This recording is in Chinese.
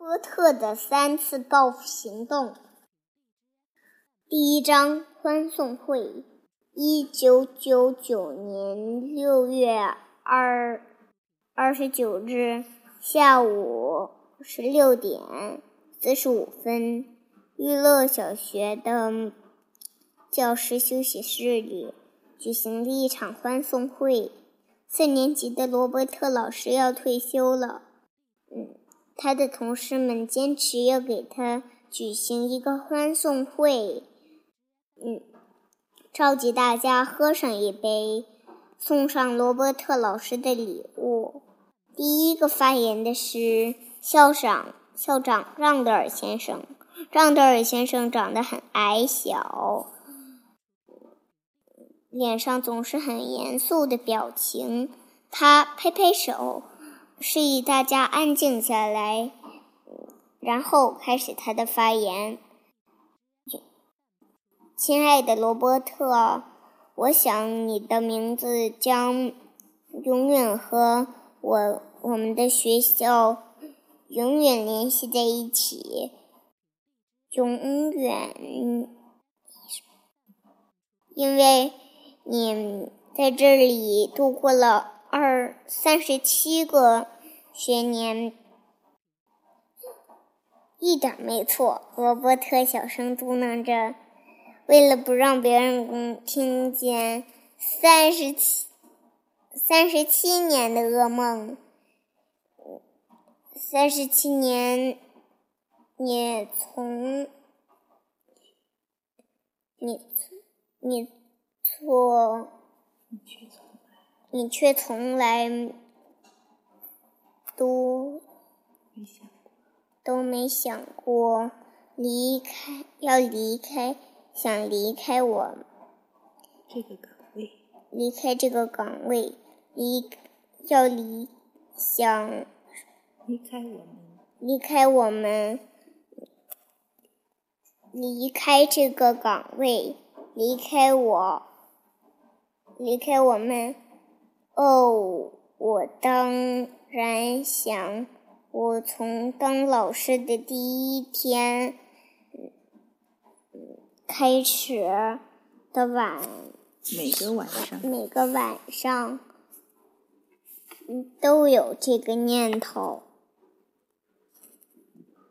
波特的三次报复行动。第一章欢送会。一九九九年六月二二十九日下午十六点四十五分，娱乐小学的教师休息室里举行了一场欢送会。四年级的罗伯特老师要退休了。嗯。他的同事们坚持要给他举行一个欢送会，嗯，召集大家喝上一杯，送上罗伯特老师的礼物。第一个发言的是校长，校长让德尔先生。让德尔先生长得很矮小，脸上总是很严肃的表情。他拍拍手。示意大家安静下来，然后开始他的发言。亲爱的罗伯特，我想你的名字将永远和我我们的学校永远联系在一起，永远，因为你在这里度过了。二三十七个学年，一点没错。罗伯特小声嘟囔着，为了不让别人听见三十七三十七年的噩梦，三十七年，你从你你错。你却从来都都没想过离开，要离开，想离开我这个岗位，离开这个岗位，离要离想离开我们，离开我们，离开这个岗位，离开我，离开我们。哦，我当然想，我从当老师的第一天开始的晚，每个晚上，每个晚上，都有这个念头。